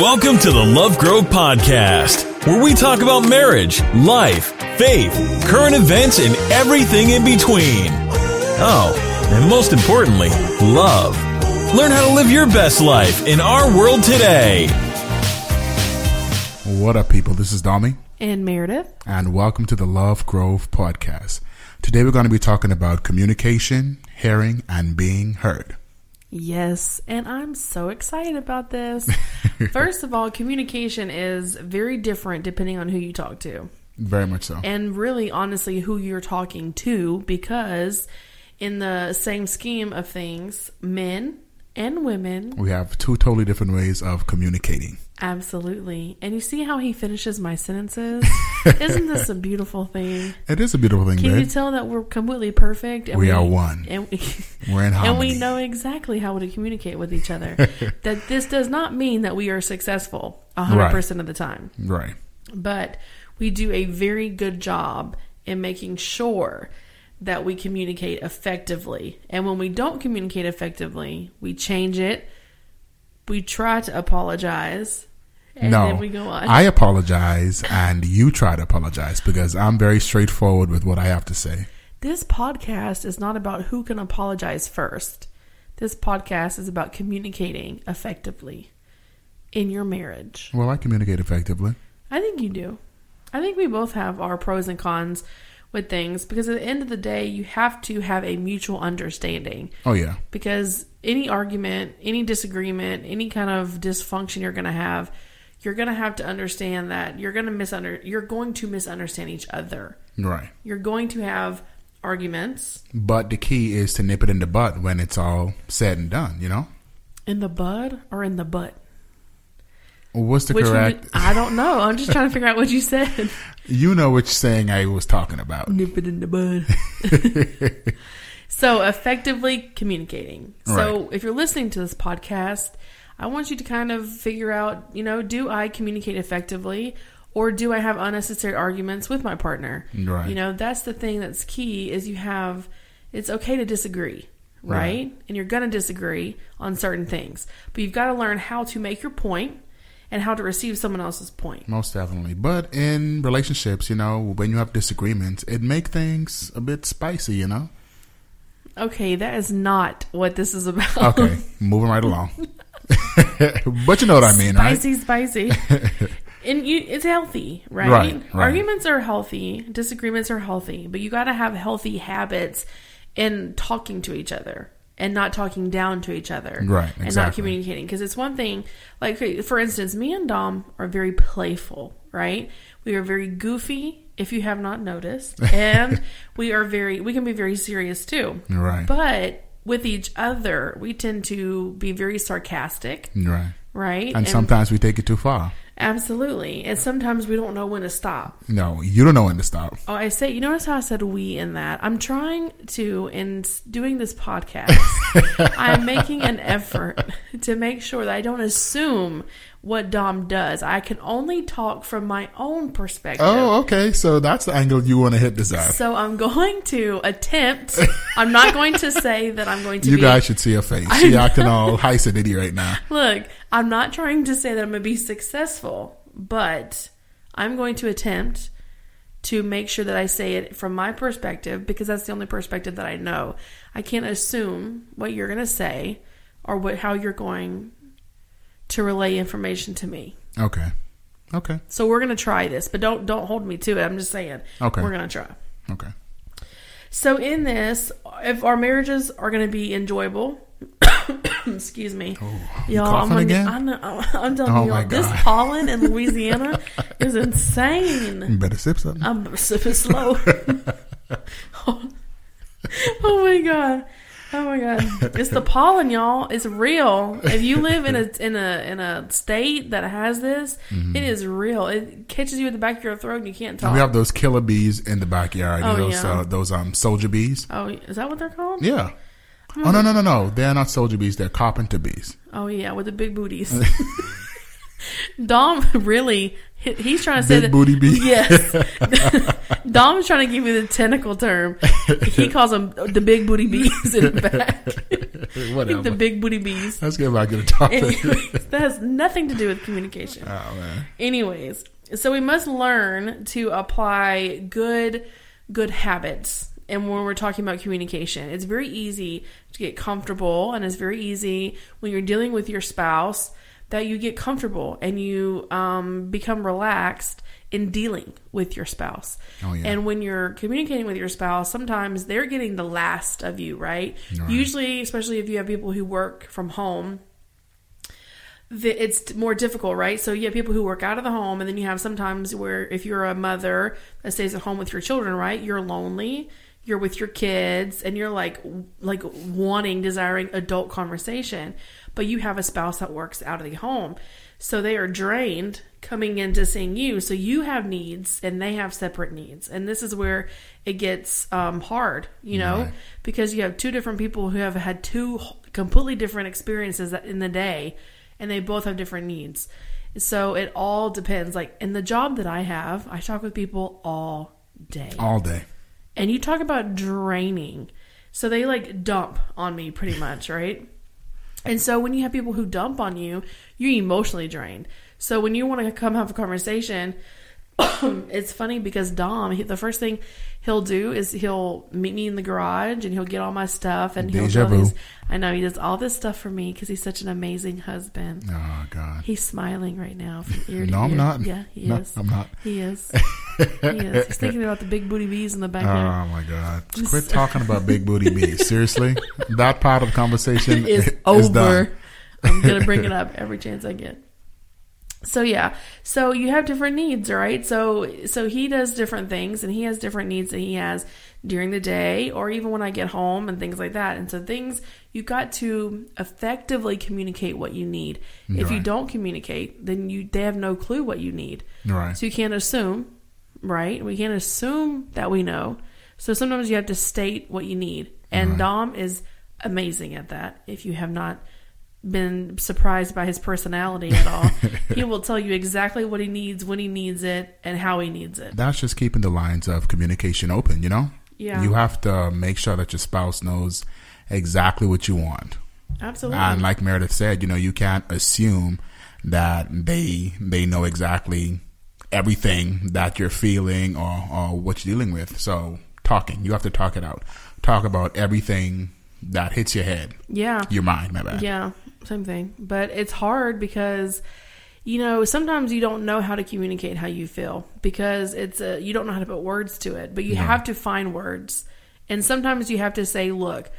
Welcome to the Love Grove Podcast, where we talk about marriage, life, faith, current events, and everything in between. Oh, and most importantly, love. Learn how to live your best life in our world today. What up, people? This is Domi, And Meredith. and welcome to the Love Grove Podcast. Today, we're going to be talking about communication, hearing, and being heard. Yes, and I'm so excited about this. First of all, communication is very different depending on who you talk to. Very much so. And really, honestly, who you're talking to, because in the same scheme of things, men and women, We have two totally different ways of communicating. Absolutely. And you see how he finishes my sentences? Isn't this a beautiful thing? It is a beautiful thing, Can you tell that we're completely perfect? And We are one. And we, We're in harmony. and we know exactly how to communicate with each other. that this does not mean that we are successful 100% of the time, Right. but we do a very good job in making sure that we communicate effectively. And when we don't communicate effectively, we change it, we try to apologize, and no, then we go on. I apologize, and you try to apologize because I'm very straightforward with what I have to say. This podcast is not about who can apologize first. This podcast is about communicating effectively in your marriage. Well, I communicate effectively. I think you do. I think we both have our pros and cons with things because at the end of the day, you have to have a mutual understanding. Oh, yeah. Because any argument, any disagreement, any kind of dysfunction you're going to have, you're going to have to understand that you're going to misunder you're going to misunderstand each other. Right. You're going to have arguments But the key is to nip it in the butt when it's all said and done, you know? in the bud or in the butt. What's the Which correct? I don't know. I'm just trying to figure out what you said. You know which saying I was talking about. Nip it in the bud. so effectively communicating. So if you're listening to this podcast, I want you to kind of figure out, you know, do I communicate effectively or do I have unnecessary arguments with my partner? Right. You know, that's the thing that's key is you have it's okay to disagree, right? Right. And you're going to disagree on certain things. But you've got to learn how to make your point and how to receive someone else's point. Most definitely. But in relationships, you know, when you have disagreements, it make things a bit spicy, you know? Okay, that is not what this is about. Okay, moving right along. but you know what I mean, right? spicy, spicy. and you, it's healthy, right? Right, right. Arguments are healthy, disagreements are healthy, but you got to have healthy habits in talking to each other and not talking down to each other, Right, And not communicating because it's one thing. Like for instance, me and Dom are very playful, right? We are very goofy. If you have not noticed, and we are very, we can be very serious too. Right. But with each other, we tend to be very sarcastic, right. right? And sometimes we take it too far. absolutely, and sometimes we don't know when to stop. No, you don't know when to stop. Oh, I say, you notice how I said "we" in that? I'm trying to, in doing this podcast, I'm making an effort to make sure that I don't assume what Dom does. I can only talk from my own perspective. Oh, okay. So that's the angle you want to hit this at. So I'm going to attempt. I'm not going to say that I'm going to. You be, guys should see her face. She acting all Heisenity right now. Look, I'm not trying to say that I'm going to be successful, but I'm going to attempt to make sure that I say it from my perspective because that's the only perspective that I know. I can't assume what you're going to say or what how you're going to relay information to me. Okay. Okay. So we're to try this, but don't don't hold me to it. I'm just saying. Okay. We're to try. Okay. So in this, if our marriages are to be enjoyable, excuse me, oh, y'all, I'm, coughing gonna, again? I'm, I'm telling Oh you, my y'all, this God. pollen in Louisiana is insane. You better sip something. I'm sipping slow. oh, my god. Oh my god. It's the pollen, y'all. It's real. If you live in a in a in a state that has this, it is real. It catches you at the back of your throat and you can't talk. We have those killer bees in the backyard. Oh, those yeah. uh, those um soldier bees. oh, is that what they're called? Yeah. Oh no no no no! They're not soldier bees. They're carpenter bees. Oh yeah, with the big booties. Dom really he's trying to say Big that booty bee. Yes. Dom's trying to give you the technical term. He calls them the big booty bees in the back. Whatever. the big booty bees. Let's get back to the topic. That has nothing to do with communication. oh man. Anyways, so we must learn to apply good good habits. And when we're talking about communication, it's very easy to get comfortable, and it's very easy when you're dealing with your spouse that you get comfortable and you um, become relaxed in dealing with your spouse. Oh, yeah. And when you're communicating with your spouse, sometimes they're getting the last of you, right? Right. Usually, especially if you have people who work from home, the, it's more difficult, right? So you have people who work out of the home, and then you have sometimes where if you're a mother that stays at home with your children, right? You're lonely, you're with your kids, and you're like like wanting, desiring adult conversation, but you have a spouse that works out of the home, so they are drained coming into seeing you. So you have needs, and they have separate needs, and this is where it gets um, hard, you know, Right. because you have two different people who have had two completely different experiences in the day and they both have different needs. So it all depends. Like in the job that I have, I talk with people all day. All day. And you talk about draining. So they like dump on me pretty much, right? And so when you have people who dump on you, you're emotionally drained. So when you want to come have a conversation, it's funny because Dom, he, the first thing he'll do is he'll meet me in the garage and he'll get all my stuff and he'll do. I know he does all this stuff for me because he's such an amazing husband. Oh God. He's smiling right now from ear to No, I'm not. Yeah, he No, is. I'm not. He is. he is. He's thinking about the big booty bees in the backyard. Oh my God! Just Quit talking about big booty bees. Seriously, that part of the conversation is done. over. I'm gonna bring it up every chance I get. So yeah, so you have different needs, right? So so he does different things, and he has different needs that he has during the day, or even when I get home and things like that. And so things you got to effectively communicate what you need. If you don't communicate, then you they have no clue what you need. Right. So you can't assume, right? We can't assume that we know. So sometimes you have to state what you need. And Right. Dom is amazing at that. If you have not been surprised by his personality at all, he will tell you exactly what he needs, when he needs it, and how he needs it. That's just keeping the lines of communication open. You know. Yeah. You have to make sure that your spouse knows exactly what you want. Absolutely. And like Meredith said, you know, you can't assume that they they know exactly everything that you're feeling or, or what you're dealing with. So talking, you have to talk it out. Talk about everything that hits your head, yeah. your mind, my bad. Yeah, same thing. But it's hard because you know sometimes you don't know how to communicate how you feel because it's a, you don't know how to put words to it. But you have to find words, and sometimes you have to say, "Look."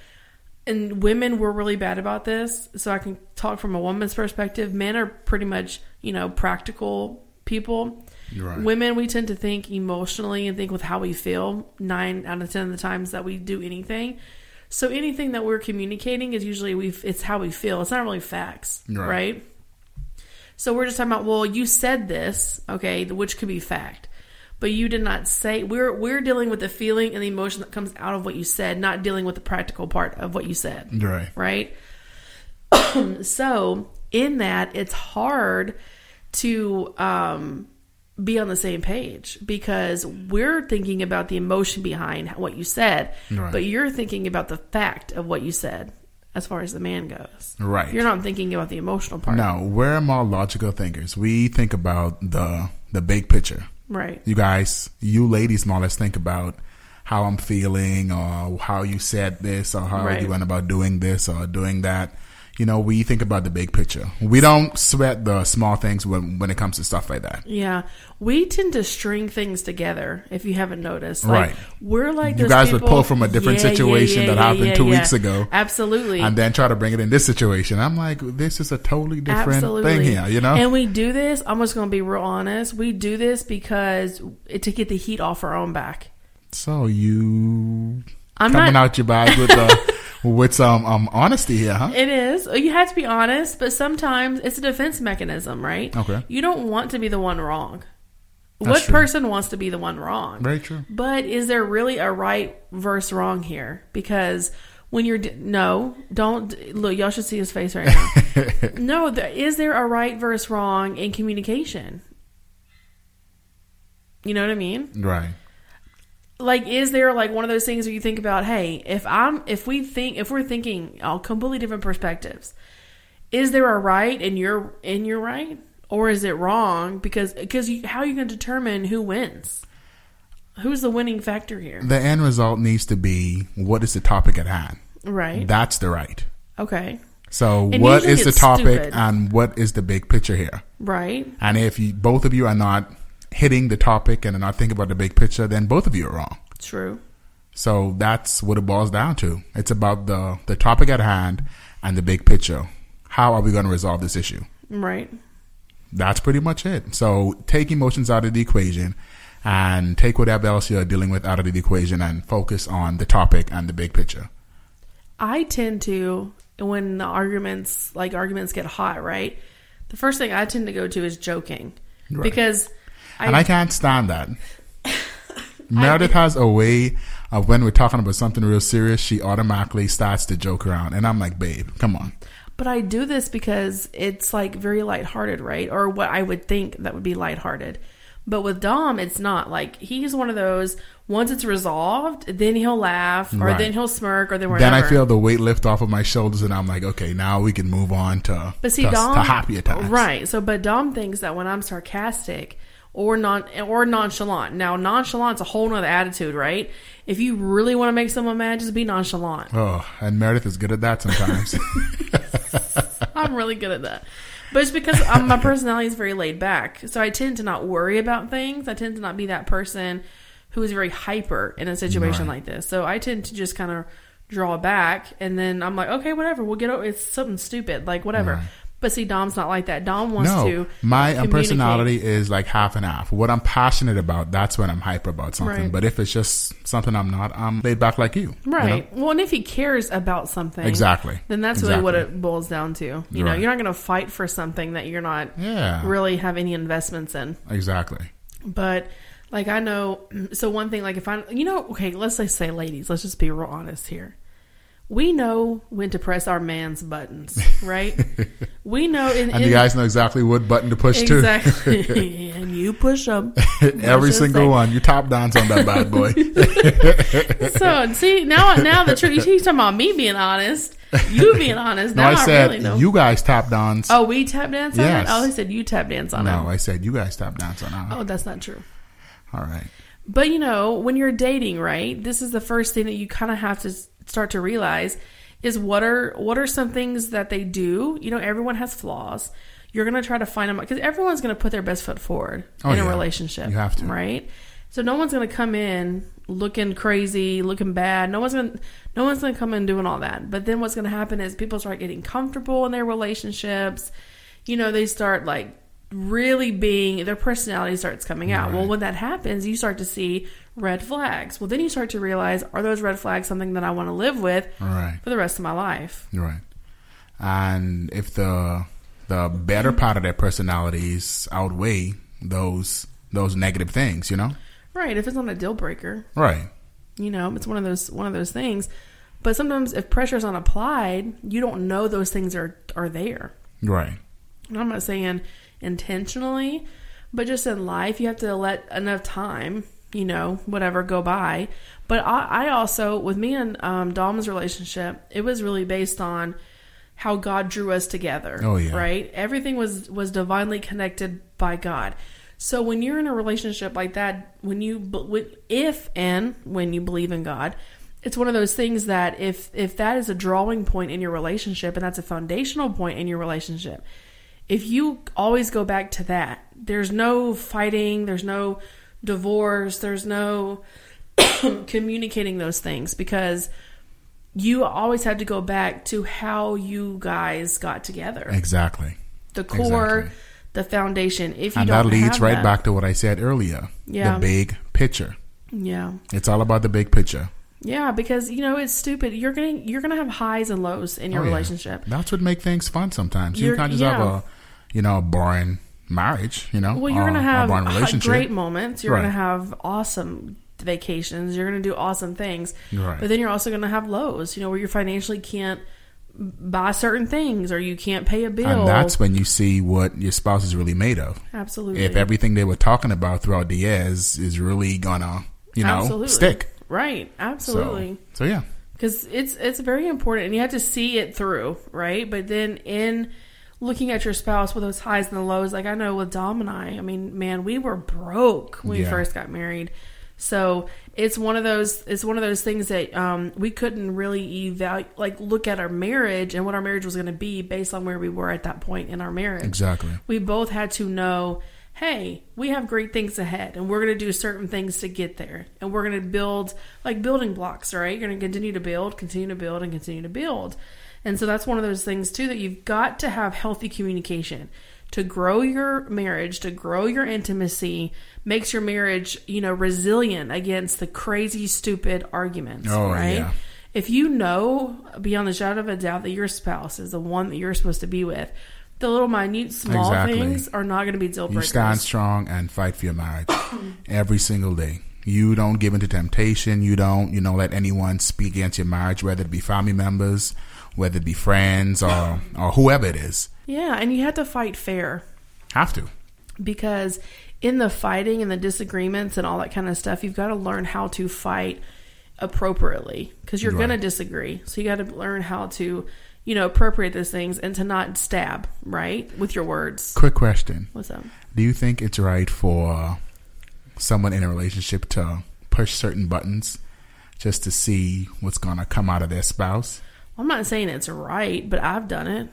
And women were really bad about this, so I can talk from a woman's perspective. Men are pretty much, you know, practical people. You're right. Women, we tend to think emotionally and think with how we feel nine out of ten of the times that we do anything. So anything that we're communicating is usually we it's how we feel. It's not really facts, Right. right? So we're just talking about well, you said this, okay, which could be fact, but you did not say. We're we're dealing with the feeling and the emotion that comes out of what you said, not dealing with the practical part of what you said Right. right? so in that, it's hard to um, be on the same page because we're thinking about the emotion behind what you said, Right. but you're thinking about the fact of what you said as far as the man goes. Right. You're not thinking about the emotional part. No, we're more logical thinkers. We think about the the big picture. Right. You guys, you ladies, more or less think about how I'm feeling or how you said this or how Right. you went about doing this or doing that. You know, we think about the big picture. We don't sweat the small things when when it comes to stuff like that. Yeah, we tend to string things together. If you haven't noticed, like, Right. We're like You guys would pull from a different situation that happened two weeks ago. Absolutely, And then try to bring it in this situation. I'm like, this is a totally different thing here, you know? And we do this. I'm just going to be real honest. We do this because it, to get the heat off our own back. so you I'm coming not. out your bag with uh, with some um honesty here, huh? It is. You have to be honest, but sometimes it's a defense mechanism, right? Okay. You don't want to be the one wrong. That's what true. person wants to be the one wrong? Very true. But is there really a right versus wrong here? Because when you're no, don't look. Y'all should see his face right now. no, there, is there a right versus wrong in communication? You know what I mean? Right. Like is there like one of those things where you think about hey if i'm if we think if we're thinking all completely different perspectives is there a right and you're in your right or is it wrong because because you, how are you going to determine who wins who's the winning factor here The end result needs to be what is the topic at hand. right That's the right. okay So And what is the topic stupid. and what is the big picture here? right And if you, both of you are not hitting the topic and not thinking about the big picture, then both of you are wrong. true So that's what it boils down to. It's about the, the topic at hand and the big picture. How are we going to resolve this issue? right That's pretty much it. So take emotions out of the equation and take whatever else you're dealing with out of the equation and focus on the topic and the big picture. I tend to when the arguments like arguments get hot, right? The first thing I tend to go to is joking Right. because and I can't stand that. Meredith has a way of when we're talking about something real serious, she automatically starts to joke around. And I'm like, babe, come on. but I do this because it's like very lighthearted, right? Or what I would think that would be lighthearted. But with Dom, it's not like he's one of those. Once it's resolved, then he'll laugh, or Right. then he'll smirk, or then whatever. Then I feel the weight lift off of my shoulders, and I'm like, okay, now we can move on to, But see, to, Dom, to happier times. right? So, but Dom thinks that when I'm sarcastic or non or nonchalant, now nonchalant's a whole nother attitude, right? If you really want to make someone mad, just be nonchalant. Oh, and Meredith is good at that sometimes. I'm really good at that. But it's because um, my personality is very laid back. So I tend to not worry about things. I tend to not be that person who is very hyper in a situation Right. like this. So I tend to just kind of draw back and then I'm like, okay, whatever. We'll get over It's something stupid. Like, whatever. Right. But see, Dom's not like that. Dom wants no, to. my personality is like half and half. What I'm passionate about, that's when I'm hyper about something. Right. But if it's just something I'm not, I'm laid back like you. you know? Right. Well, and if he cares about something, Exactly. then that's really what it boils down to. You know, you're not going to fight for something that you're not Yeah. really have any investments in. Exactly. But like I know, so one thing, like if I, you know, okay, let's say, say ladies, let's just be real honest here. We know when to press our man's buttons, right? we know, in, And in- you guys know exactly what button to push exactly, and you push them. Every single one. You top dance on that bad boy. So see now, now the truth. He's talking about me being honest, you being honest. no, Now I I, said really know. you guys tap dance. oh, we tap dance on Yes. it. Oh, he said you tap dance on no, it. I said you guys tap dance on that. Oh, that's not true. All right. But you know, when you're dating, right? This is the first thing that you kind of have to start to realize is what are what are some things that they do? You know, everyone has flaws. You're gonna try to find them because everyone's gonna put their best foot forward Oh, in a relationship. You have to. right? So no one's gonna come in looking crazy, looking bad. No one's gonna no one's gonna come in doing all that. But then what's gonna happen is people start getting comfortable in their relationships. You know, they start like really being their personality starts coming out. Well, when that happens, you start to see red flags. Well, then you start to realize are those red flags something that I want to live with right. for the rest of my life? Right. And if the the better part of their personalities outweigh those those negative things, you know? Right, if it's not a deal breaker, Right. you know, it's one of those one of those things. But sometimes if pressure's not applied, you don't know those things are are there. Right. And I'm not saying intentionally, but just in life, you have to let enough time, you know, whatever go by. But I, I also, with me and um, Dom's relationship, it was really based on how God drew us together. Oh, yeah. right. Everything was was divinely connected by God. So when you're in a relationship like that, when you if and when you believe in God, it's one of those things that if if that is a drawing point in your relationship and that's a foundational point in your relationship, if you always go back to that, there's no fighting, there's no divorce, there's no communicating those things because you always have to go back to how you guys got together. Exactly. The core, Exactly. the foundation. If you And don't that leads right that- back to what I said earlier. Yeah. The big picture. Yeah. It's all about the big picture. Yeah, because you know it's stupid. You're gonna you're gonna have highs and lows in your Oh, yeah. relationship. That's what make things fun sometimes. You You're- can't just have a you know, a boring marriage, you know. Well, you're gonna uh, a have relationship. great moments. You're Right. gonna have awesome vacations. You're gonna do awesome things. Right. But then you're also gonna have lows. You know, where you financially can't buy certain things or you can't pay a bill. And that's when you see what your spouse is really made of. absolutely If everything they were talking about throughout the years is really gonna you know, Absolutely. stick. Right. Absolutely. so yeah. because it's it's very important and you have to see it through right but then in looking at your spouse with those highs and the lows like i know with dom and i i mean man we were broke when we first got married so it's one of those it's one of those things that um, we couldn't really evaluate like look at our marriage and what our marriage was going to be based on where we were at that point in our marriage Exactly. we both had to know hey we have great things ahead and we're going to do certain things to get there. And we're going to build like building blocks right? You're going to continue to build continue to build and continue to build. And so that's one of those things too that you've got to have healthy communication to grow your marriage to grow your intimacy makes your marriage you know resilient against the crazy stupid arguments Oh, right? yeah. if you know beyond the shadow of a doubt that your spouse is the one that you're supposed to be with, the little minute small Exactly. things are not going to be deal You stand strong and fight for your marriage every single day. You don't give into temptation. You don't, you know, let anyone speak against your marriage, whether it be family members, whether it be friends or or whoever it is. yeah, and you have to fight fair Have to. because in the fighting and the disagreements and all that kind of stuff, you've got to learn how to fight appropriately because you're Right. going to disagree. So you got to learn how to, you know, appropriate those things and to not stab, right? With your words. Quick question: What's up? Do you think it's right for someone in a relationship to push certain buttons just to see what's gonna come out of their spouse? I'm not saying it's right, but I've done it.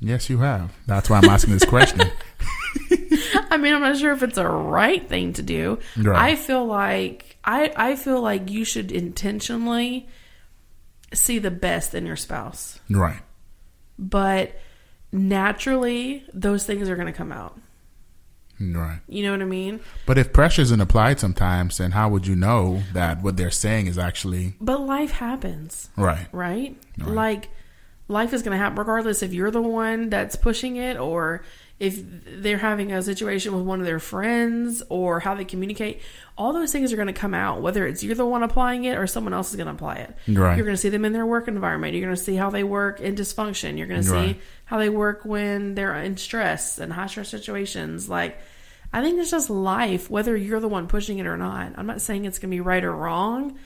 Yes, you have. That's why I'm asking this question. I mean, I'm not sure if it's a right thing to do. Right. I feel like I I feel like you should intentionally see the best in your spouse, right. but naturally those things are going to come out. Right. You know what I mean? But if pressure isn't applied sometimes, then how would you know that what they're saying is actually But life happens, right? right? Right. Like life is going to happen regardless if you're the one that's pushing it or if they're having a situation with one of their friends or how they communicate. All those things are going to come out whether it's you're the one applying it or someone else is going to apply it. Right. You're going to see them in their work environment. You're going to see how they work in dysfunction. You're going to Right. see how they work when they're in stress and high stress situations. Like, I think it's just life, whether you're the one pushing it or not. I'm not saying it's going to be right or wrong,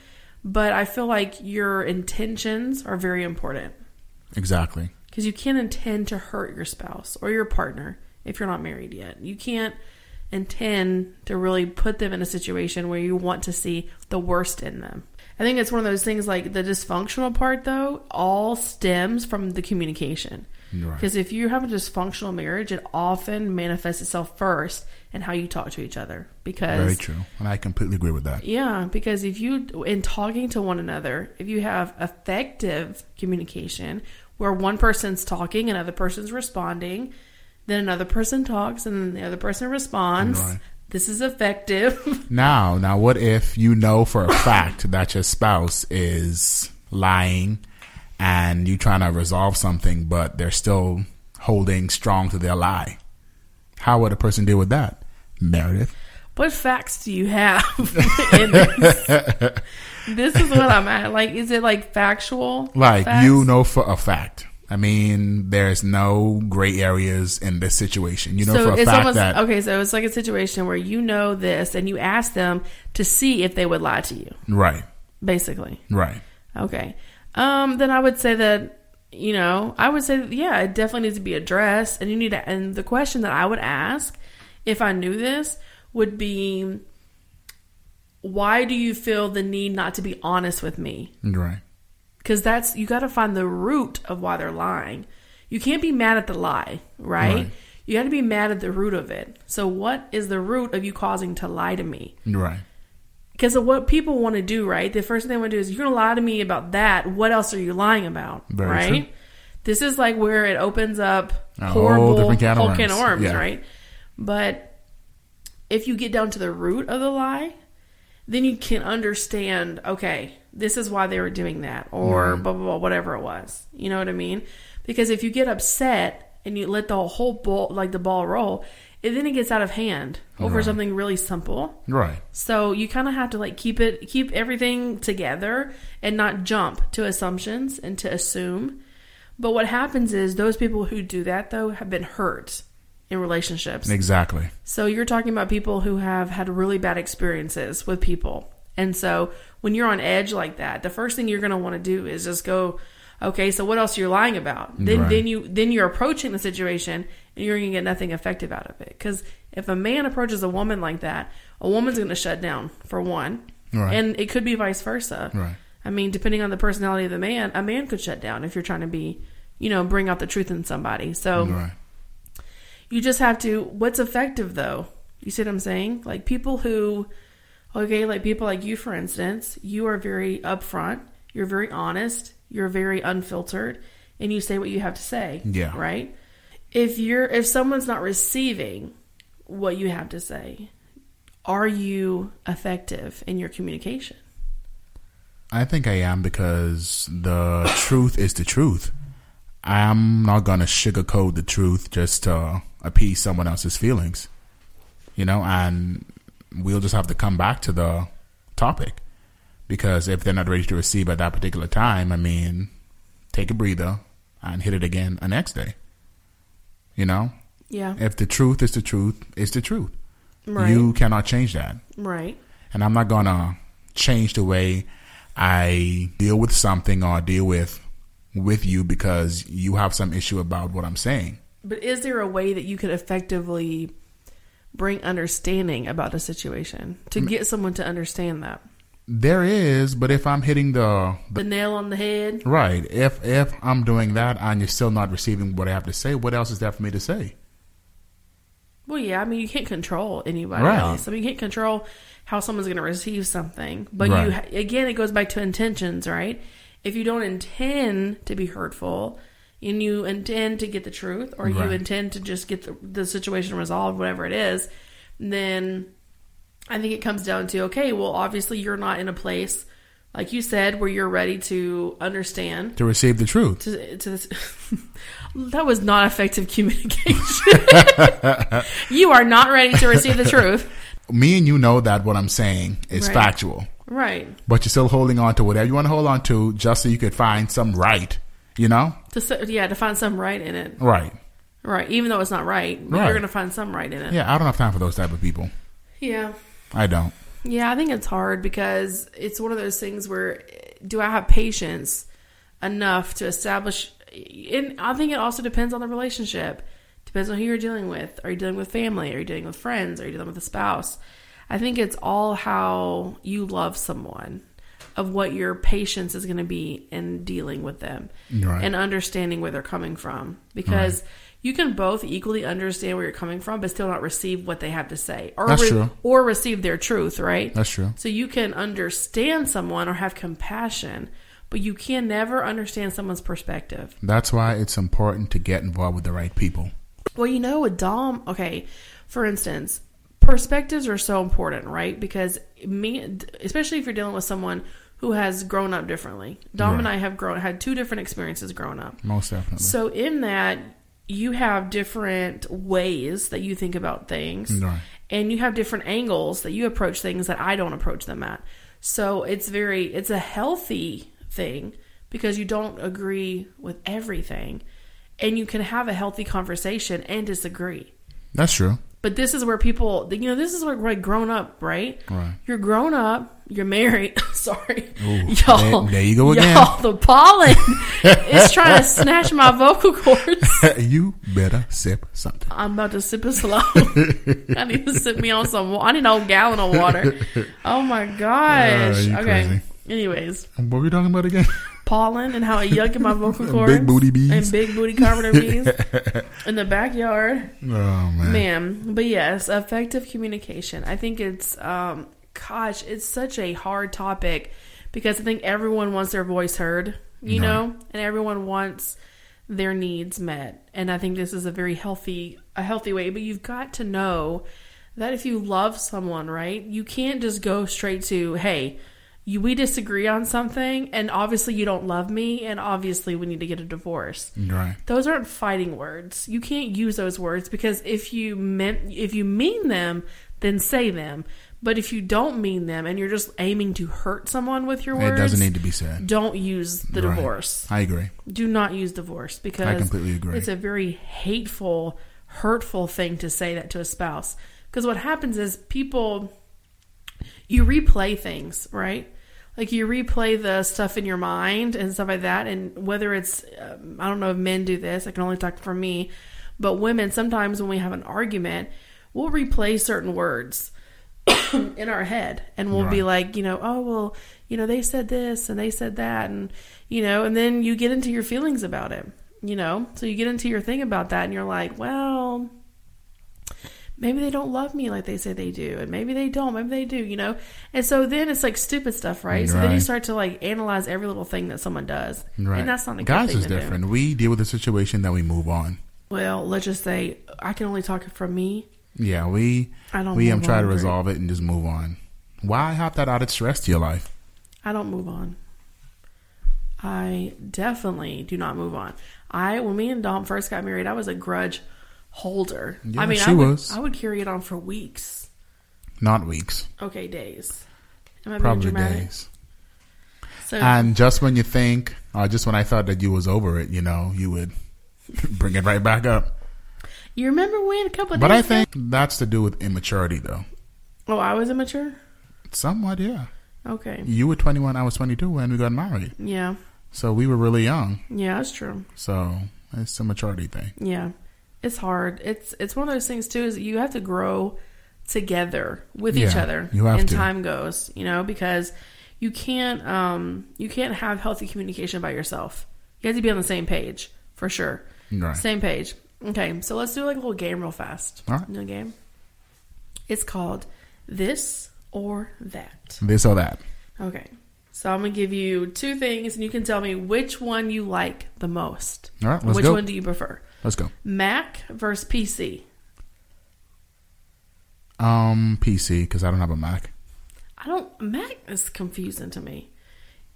but I feel like your intentions are very important Exactly. Because you can't intend to hurt your spouse or your partner if you're not married yet. You can't intend to really put them in a situation where you want to see the worst in them. I think it's one of those things like the dysfunctional part, though, all stems from the communication. Right. Because if you have a dysfunctional marriage, it often manifests itself first in how you talk to each other. Because Very true. And I completely agree with that. yeah, because if you, in talking to one another, if you have effective communication where one person's talking, another person's responding, then another person talks, and then the other person responds, Right. this is effective. Now, now, what if you know for a fact that your spouse is lying, and you're trying to resolve something, but they're still holding strong to their lie? How would a person deal with that, Meredith? what facts do you have in this? is what I'm at. Like, is it like factual? Like facts? you know for a fact. I mean, there's no gray areas in this situation. You know for a it's fact almost that okay. So it's like a situation where you know this, and you ask them to see if they would lie to you. right, Basically, right, okay. Um, then I would say that you know I would say that, yeah, it definitely needs to be addressed, and you need to. And the question that I would ask if I knew this would be, why do you feel the need not to be honest with me? right, because that's you got to find the root of why they're lying. You can't be mad at the lie, right? Right. You got to be mad at the root of it. So, what is the root of you causing to lie to me? right, Because of what people want to do, right? The first thing they want to do is you're going to lie to me about that. What else are you lying about, Very right? true. This is like where it opens up horrible can of whole can of worms. worms, Yeah. right? But if you get down to the root of the lie, then you can understand, okay, this is why they were doing that, or Right. blah, blah, blah, whatever it was. You know what I mean? Because if you get upset and you let the whole ball, like the ball roll, it, then it gets out of hand over Right. something really simple. right, So you kind of have to like keep it, keep everything together and not jump to assumptions and to assume. But what happens is those people who do that though have been hurt in relationships. exactly. So you're talking about people who have had really bad experiences with people And so when you're on edge like that, the first thing you're going to want to do is just go, okay, so what else are you're lying about? Then Right. then you then you're approaching the situation and you're going to get nothing effective out of it. Cuz if a man approaches a woman like that, a woman's going to shut down for one. Right. And it could be vice versa. Right. I mean, depending on the personality of the man, a man could shut down if you're trying to be, you know, bring out the truth in somebody. So Right. You just have to what's effective though you see what i'm saying like people who okay like people like you for instance you are very upfront you're very honest you're very unfiltered and you say what you have to say Yeah. right if you're if someone's not receiving what you have to say are you effective in your communication I think I am because the truth is the truth. I'm not gonna sugarcoat the truth just to appease someone else's feelings, you know. And we'll just have to come back to the topic because if they're not ready to receive at that particular time, I mean, take a breather and hit it again the next day. You know, yeah if the truth is the truth, it's the truth. right You cannot change that right and I'm not gonna change the way I deal with something or deal with with you because you have some issue about what I'm saying. But is there a way that you could effectively bring understanding about a situation to mm. get someone to understand that? There is, but if I'm hitting the, The nail on the head? right, if if I'm doing that and you're still not receiving what I have to say, what else is there for me to say? Well, yeah, I mean, you can't control anybody Right. else. I mean, you can't control how someone's going to receive something. But Right. you, again, it goes back to intentions, right? If you don't intend to be hurtful and you intend to get the truth or you intend to just get the, the situation resolved, whatever it is, then I think it comes down to okay, well, obviously you're not in a place, like you said, where you're ready to understand. To receive the truth. To, to this, that was not effective communication. you are not ready to receive the truth. Me and you know that what I'm saying is Right. factual, Right. but you're still holding on to whatever you want to hold on to just so you could find some right. You know, To yeah, to find some right in it. right? Right. Even though it's not right, Right. you're going to find some right in it. Yeah, I don't have time for those type of people. Yeah. I don't. Yeah, I think it's hard because it's one of those things where do I have patience enough to establish and I think it also depends on the relationship. Depends on who you're dealing with. Are you dealing with family? Are you dealing with friends? Are you dealing with a spouse? I think it's all how you love someone of what your patience is going to be in dealing with them Right. and understanding where they're coming from because you can both equally understand where you're coming from but still not receive what they have to say or true. or receive their truth, right? That's true. So you can understand someone or have compassion, but you can never understand someone's perspective. That's why it's important to get involved with the right people. Well, you know, with Dom, okay, for instance, perspectives are so important, right? Because me, especially if you're dealing with someone who has grown up differently. Dom and I have grown had two different experiences growing up. Most definitely. So in that, you have different ways that you think about things, Right. and you have different angles that you approach things that I don't approach them at. So it's very, it's a healthy thing because you don't agree with everything, and you can have a healthy conversation and disagree. That's true. But this is where people, you know, this is where we're grown up, right? Right. You're grown up. You're married. Sorry, Ooh, y'all. there- there you go again. Y'all, the pollen is trying to snatch my vocal cords. you better sip something. I'm about to sip it slow. I need to sip me on some. I need a whole gallon of water. Oh my ah, gosh. Oh, you okay. crazy. Anyways, What were we talking about again? Pollen and how it yuck in my vocal cords. Big booty bees. And big booty carpenter bees in the backyard. Oh man. Man, but yes, effective communication. I think it's, um, gosh, it's such a hard topic because I think everyone wants their voice heard, you Right. know, and everyone wants their needs met. And I think this is a very healthy, a healthy way. But you've got to know that if you love someone, right, you can't just go straight to, hey, you, we disagree on something, and obviously you don't love me, and obviously we need to get a divorce Right. those aren't fighting words. You can't use those words because if you meant if you mean them, then say them. But if you don't mean them and you're just aiming to hurt someone with your It words, doesn't need to be said. don't use the Right. divorce. I agree. Do not use divorce because I completely agree. it's a very hateful, hurtful thing to say that to a spouse. Because what happens is people you replay things, right? Like you replay the stuff in your mind and stuff like that. And whether it's, um, I don't know if men do this, I can only talk for me, but women, sometimes when we have an argument, we'll replay certain words in our head and we'll be like, you know, oh, well, you know, they said this and they said that. And, you know, and then you get into your feelings about it, you know? So you get into your thing about that and you're like, well, maybe they don't love me like they say they do and maybe they don't maybe they do you know and so then it's like stupid stuff right, so then you start to like analyze every little thing that someone does Right. and that's not a Guys is to do. different. We deal with the situation, that we move on. well let's just say i can only talk from me Yeah, we I don't we um, move try to resolve it and just move on. Why have that added stress to your life? i don't move on i definitely do not move on i when me and dom first got married i was a grudge holder Yeah, i mean she I would, was. I would carry it on for weeks Not weeks, okay days am i probably days. so And just when you think, or just when I thought that you was over it, you know, you would bring it right back up. you remember when a couple of But I ago- think that's to do with immaturity, though. oh i was immature Somewhat, yeah. okay You were 21, I was 22 when we got married. Yeah, So we were really young. yeah, that's true. So it's a maturity thing. Yeah, it's hard. It's it's one of those things too. Is you have to grow together with each other. you have and to. time goes, you know, because you can't um you can't have healthy communication by yourself. You have to be on the same page for sure. Right. Same page. Okay, so let's do like a little game real fast. All right. The game? It's called this or that. This or that. Okay. So I'm gonna give you two things, and you can tell me which one you like the most. All right, let's which go. one do you prefer? Let's go. Mac versus PC. Um, PC, because I don't have a Mac. I don't. Mac is confusing to me.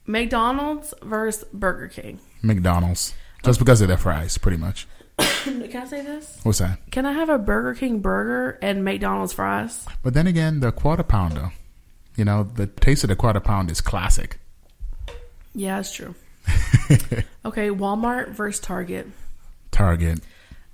McDonald's versus Burger King. McDonald's. Just because of their fries, pretty much. Can I say this? What's that? Can I have a Burger King burger and McDonald's fries? But then again, the quarter pounder, you know, the taste of the quarter pound is classic. Yeah, that's true. okay, Walmart versus Target. Target.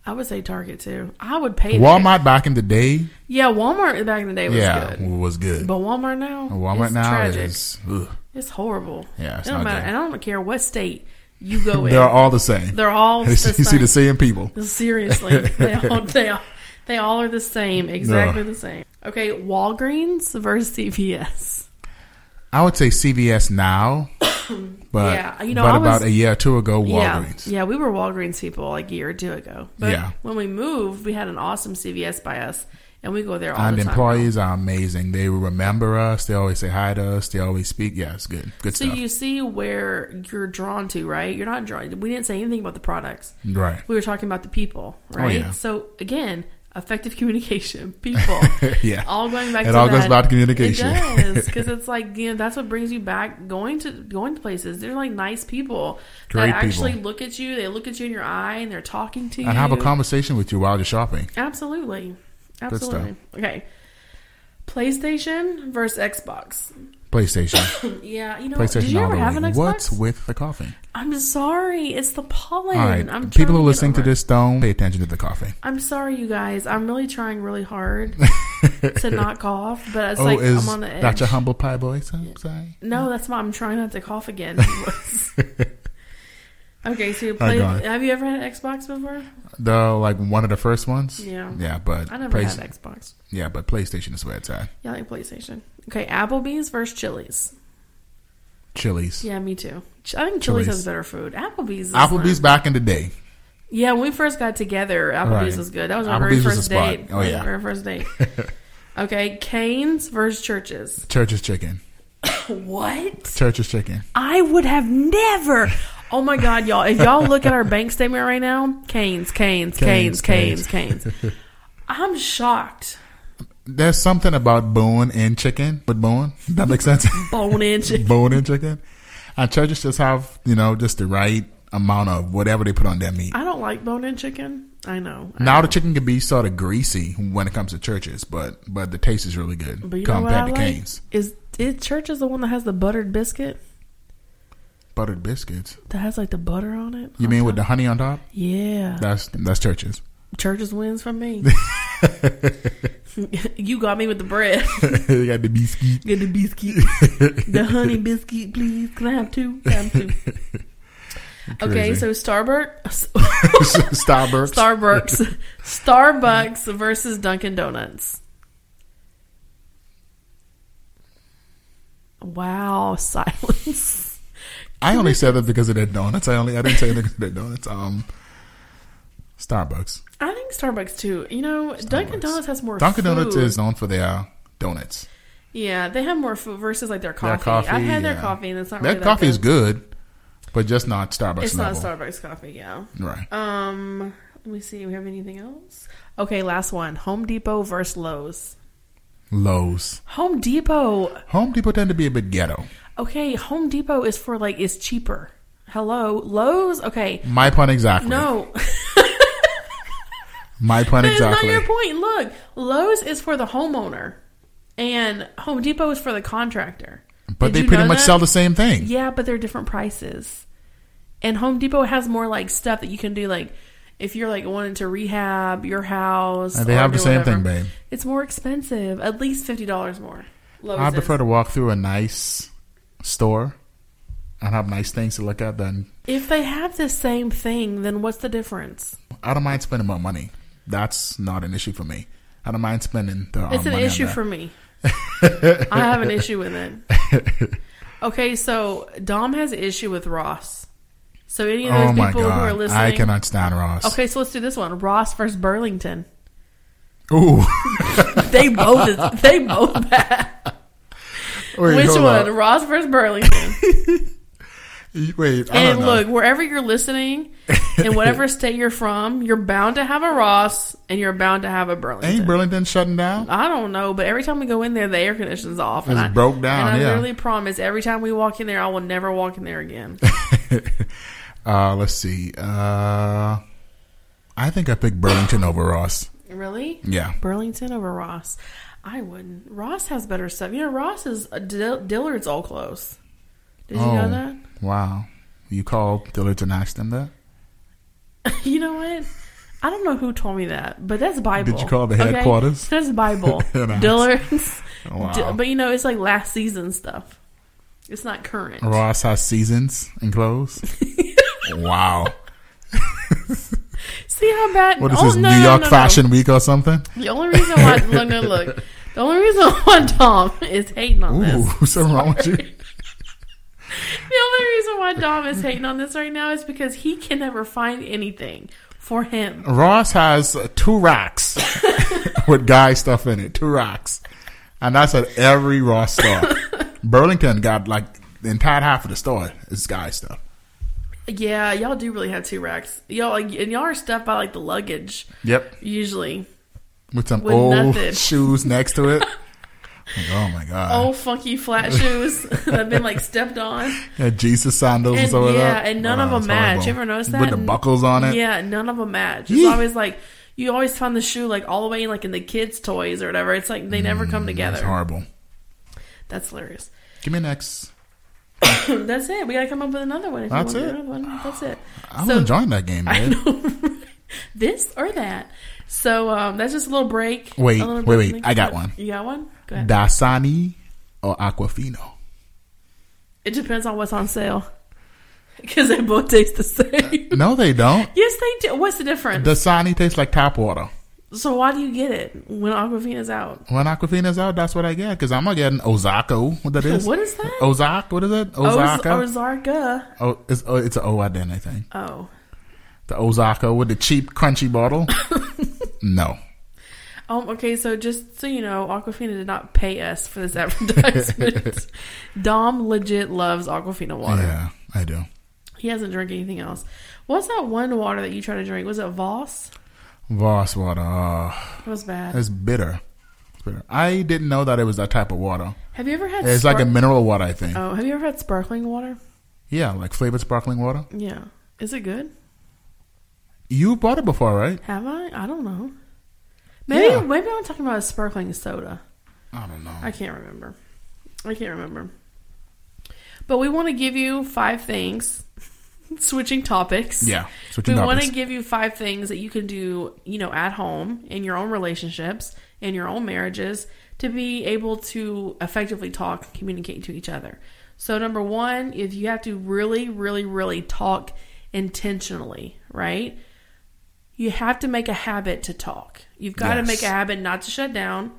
I would say Target too. I would pay. Walmart back in the day, Yeah, Walmart back in the day was yeah, good. was good. But Walmart now, Walmart it's now tragic. is, ugh. It's horrible. Yeah, it's it don't not matter. good. And I don't care what state you go in. they're all the same. They're all you the see the same people. Seriously, they all they all, they all are the same, exactly the same. Okay, Walgreens versus CVS. I would say CVS now, but Yeah, you know, but was- about a year or two ago, Walgreens. Yeah, yeah, we were Walgreens people like a year or two ago. But Yeah. when we moved, we had an awesome CVS by us, and we go there all And the time. employees are amazing. They remember us. They always say hi to us. They always speak. Yeah, it's good. Good So stuff. you see where you're drawn to, right? You're not drawn. We didn't say anything about the products. right. We were talking about the people, oh, right? Oh, yeah. So again, effective communication, people. Yeah. all going back. To it to all goes back to communication. It does because it's like you know that's what brings you back going to going to places. They're like nice people Great that actually people. look at you. They look at you in your eye and they're talking to you And have a conversation with you while you're shopping. Absolutely, stuff. absolutely. Okay, PlayStation versus Xbox. PlayStation. Yeah, you know, PlayStation did you ever have an. Xbox? What's with the coffee? I'm sorry, it's the pollen. All right. I'm People who are listening to this don't pay attention to the coffee. I'm sorry, you guys. I'm really trying really hard to not cough, but it's oh, like I'm on the edge. that your humble pie voice? I'm sorry. No, that's why I'm trying not to cough again. okay, so you right, played. on. have you ever had an Xbox before? The like one of the first ones. Yeah. Yeah, but I never Play- had Xbox. Yeah, but PlayStation is where it's at. Yeah, I like PlayStation. Okay, Applebee's versus Chili's. Chili's. Yeah, me too. Ch- I think Chili's, Chili's. has better food. Applebee's. Is Applebee's not- back in the day. Yeah, when we first got together, Applebee's Right. was good. That was our Applebee's very first spot. date. Oh, yeah. very first date. okay, Cane's versus Churches. Church's Chicken. What? Church's Chicken. I would have never. Oh my God, y'all! If y'all look at our bank statement right now, Cane's, Cane's, Cane's, Cane's, Cane's. I'm shocked. There's something about bone in chicken with bone. That makes sense. Bone in chicken. bone in chicken. And Church's just have, you know, just the right amount of whatever they put on their meat. I don't like bone in chicken. I know. I Now know. the chicken can be sort of greasy when it comes to Church's, but but the taste is really good But you know what compared I to like? Cane's. Is is church is the one that has the buttered biscuit Buttered biscuits. that has like the butter on it? You on mean with the honey on top? Yeah. That's that's Church's. Church's wins for me. you got me with the bread. you got the biscuit. Get the biscuit. the honey biscuit, please. Can I have two? Can I have two? Okay, so Starbucks, Starbucks. Starbucks, Starbucks versus Dunkin' Donuts. Wow, silence. I only said that because of their donuts. I only I didn't say anything because of their donuts. Um, Starbucks. I think Starbucks too. You know, Dunkin' Donuts has more. Dunkin' food. Donuts is known for their donuts. Yeah, they have more food versus like their coffee. Their coffee. I've had their coffee, and it's not Their really that coffee is good. good, but just not Starbucks It's level. not Starbucks coffee. Yeah. Right. Um. Let me see. We have anything else? Okay, last one. Home Depot versus Lowe's. Lowe's. Home Depot. Home Depot tend to be a bit ghetto. Okay, Home Depot is for like is cheaper. Hello, Lowe's. Okay, My pun exactly. no, My pun that is exactly. not your point. Look, Lowe's is for the homeowner, and Home Depot is for the contractor. But Did they pretty much that? sell the same thing. Yeah, but they're different prices. And Home Depot has more like stuff that you can do, like if you're like wanting to rehab your house. And they have the same whatever. thing, babe. It's more expensive, at least fifty dollars more. Lowe's I is. prefer to walk through a nice store and have nice things to look at then If they have the same thing, then what's the difference? I don't mind spending more money. That's not an issue for me. I don't mind spending the It's um, an issue for me. I have an issue with it. Okay, so Dom has an issue with Ross. So any of those Oh my people who are god, listening, I cannot stand Ross. Okay, so let's do this one: Ross versus Burlington. Ooh, They both, they both bad. Wait, Which one, on. Ross versus Burlington? Wait, I and look, wherever you're listening, in whatever state you're from, you're bound to have a Ross and you're bound to have a Burlington. ain't Burlington shutting down? I don't know, but every time we go in there, the air conditioning's off. It's I, broke down, And I yeah. literally promise every time we walk in there, I will never walk in there again. Uh, let's see. Uh, I think I picked Burlington over Ross. Really? Yeah, Burlington over Ross? I wouldn't. Ross has better stuff. You know, Ross is uh, Dill- Dillard's all close. Did you Oh. know that? wow. You called Dillard's and asked them that? You know what? I don't know who told me that, but that's Bible. Did you call the okay? headquarters? That's Bible. Dillard's. Wow. Di- but you know, it's like last season stuff. It's not current. Ross has seasons and clothes. wow. See how bad? What is oh, this, no, New York no, no. Fashion Week or something? The only reason why look, no, look. The only reason why Dom is hating on this. Ooh, something wrong with you? The only reason why Dom is hating on this right now is because he can never find anything for him. Ross has two racks with guy stuff in it. Two racks. And that's at every Ross store. Burlington got like the entire half of the store is guy stuff. Yeah, y'all do really have two racks. Y'all like, and y'all are stuffed by like the luggage Yep. usually. With some With old nothing. shoes next to it. Like, oh my God. Old funky flat shoes that have been like stepped on. Yeah, Jesus sandals And, or whatever. yeah, and none oh, of Oh, them match. horrible. You ever notice that? With the buckles on it. Yeah, none of them match. It's always like you always find the shoe like all the way like in the kids' toys or whatever. It's like they never come mm, together. That's horrible. That's hilarious. Give me next. That's it. We gotta come up with another one. If That's you want it? to do another one. That's it. I'm So- enjoying that game, man. this or that. So um, that's just a little break. Wait, little wait, break. wait. I got one. You got one? Go ahead. Dasani or Aquafina? It depends on what's on sale. Because they both taste the same. No, they don't. yes, they do. What's the difference? Dasani tastes like tap water. So why do you get it when Aquafina's out? When Aquafina's out, that's what I get. Because I'm going to get an Ozako. What that is? What is that? Ozak? What is it? Oz- Ozaka? Ozarka. oh, it's, oh, it's an O at the end, I think. Oh. The Ozako with the cheap, crunchy bottle? no. Um, okay, so just so you know, Aquafina did not pay us for this advertisement. Dom legit loves Aquafina water. Yeah, I do. He hasn't drank anything else. What's that one water that you try to drink? Was it Voss? Voss water. Ah. Oh, It was bad. it's bitter. It's bitter. I didn't know that it was that type of water. Have you ever had? It's like a mineral water, I think. Oh, have you ever had sparkling water? Yeah, like flavored sparkling water. Yeah. Is it good? You bought it before, right? Have I? I don't know. Maybe Yeah. maybe I'm talking about a sparkling soda. I don't know. I can't remember. I can't remember. But we want to give you five things switching topics. Yeah, switching we want to give you five things that you can do, you know, at home in your own relationships, in your own marriages, to be able to effectively talk, communicate to each other. So, number one, if you have to really, really, really talk intentionally, right? You have to make a habit to talk. You've got to make a habit not to shut down,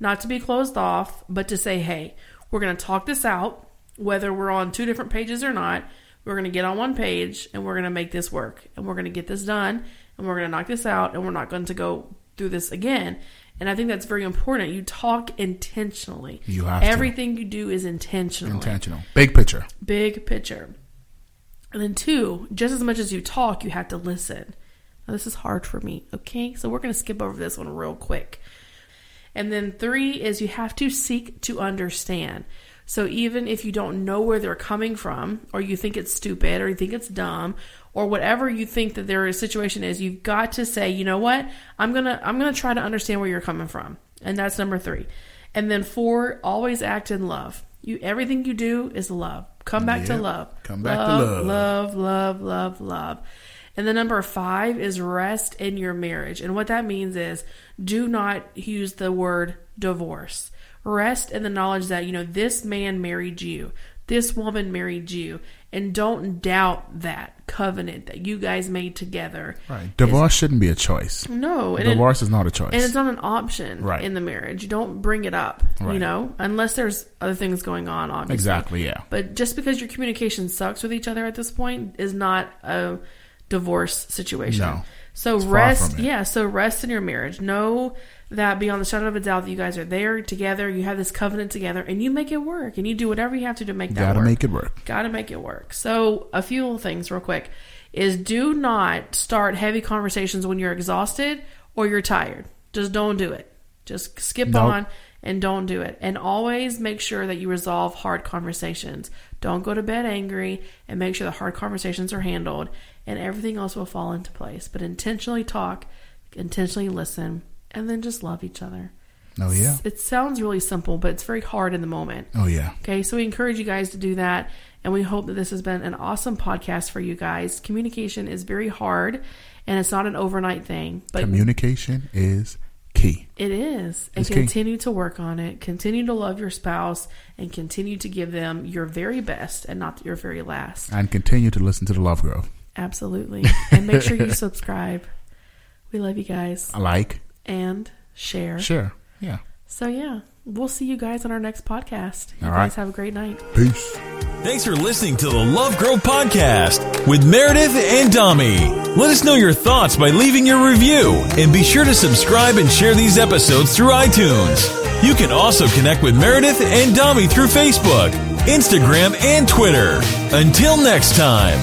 not to be closed off, but to say, hey, we're going to talk this out, whether we're on two different pages or not. We're going to get on one page and we're going to make this work and we're going to get this done and we're going to knock this out and we're not going to go through this again. And I think that's very important. You talk intentionally. You have to. Everything you do is intentional. Intentional. Big picture. Big picture. And then two, just as much as you talk, you have to listen. Now this is hard for me, okay? So we're going to skip over this one real quick. And then three is you have to seek to understand. So even if you don't know where they're coming from, or you think it's stupid, or you think it's dumb, or whatever you think that their situation is, you've got to say, you know what? I'm gonna I'm gonna try to understand where you're coming from. And that's number three. And then four, always act in love. You everything you do is love. Come back to love. Come back to love. love. Love, love, love, love. And then number five is rest in your marriage. And what that means is do not use the word divorce. Rest in the knowledge that, you know, this man married you, this woman married you, and don't doubt that covenant that you guys made together. Right. Divorce shouldn't be a choice. No, Divorce is not a choice. and it's not an option Right. in the marriage. You don't bring it up, you know, unless there's other things going on, obviously. exactly, yeah. But just because your communication sucks with each other at this point is not a divorce situation. No. So It's rest, yeah. So rest in your marriage. Know that beyond the shadow of a doubt that you guys are there together. You have this covenant together, and you make it work, and you do whatever you have to to make that work. Gotta work. make it work. Got to make it work. So, a few little things, real quick, is do not start heavy conversations when you're exhausted or you're tired. Just don't do it. Just skip Nope. on and don't do it. And always make sure that you resolve hard conversations. Don't go to bed angry and make sure the hard conversations are handled and everything else will fall into place. But intentionally talk, intentionally listen, and then just love each other. Oh, yeah. It sounds really simple, but it's very hard in the moment. Oh, yeah. Okay, so we encourage you guys to do that, and we hope that this has been an awesome podcast for you guys. Communication is very hard, and it's not an overnight thing, but Communication is key. it is. And It's key. continue to work on it. Continue to love your spouse, and continue to give them your very best and not your very last. And continue to listen to the Love Grove. Absolutely, and make sure you subscribe. We love you guys, Like, and share. share. Yeah. So yeah, we'll see you guys on our next podcast. You All guys right. have a great night. Peace. Thanks for listening to the Love Grove Podcast with Meredith and Dami. Let us know your thoughts by leaving your review and be sure to subscribe and share these episodes through iTunes. You can also connect with Meredith and Dami through Facebook, Instagram, and Twitter. Until next time.